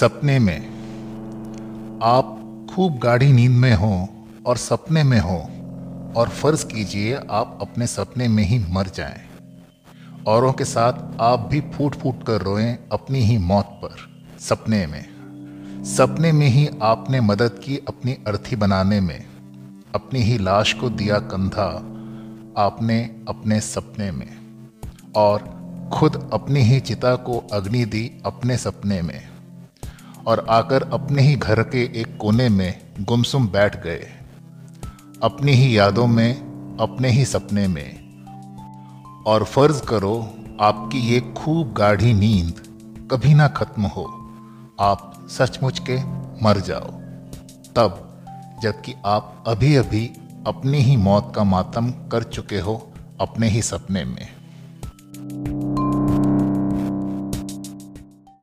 सपने में। आप खूब गाढ़ी नींद में हो और सपने में हो और फ़र्ज़ कीजिए आप अपने सपने में ही मर जाएँ। औरों के साथ आप भी फूट फूट कर रोएँ अपनी ही मौत पर, सपने में। सपने में ही आपने मदद की अपनी अर्थी बनाने में। अपनी ही लाश को दिया कंधा आपने अपने सपने में। और खुद अपनी ही चिता को अग्नि दी अपने सपने में। और आकर अपने ही घर के एक कोने में गुमसुम बैठ गए। अपनी ही यादों में, अपने ही सपने में। और फ़र्ज़ करो, आपकी ये खूब गाढ़ी नींद कभी ना खत्म हो। आप सचमुच के मर जाओ। तब, जबकि आप अभी अभी अपनी ही मौत का मातम कर चुके हो, अपने ही सपने में।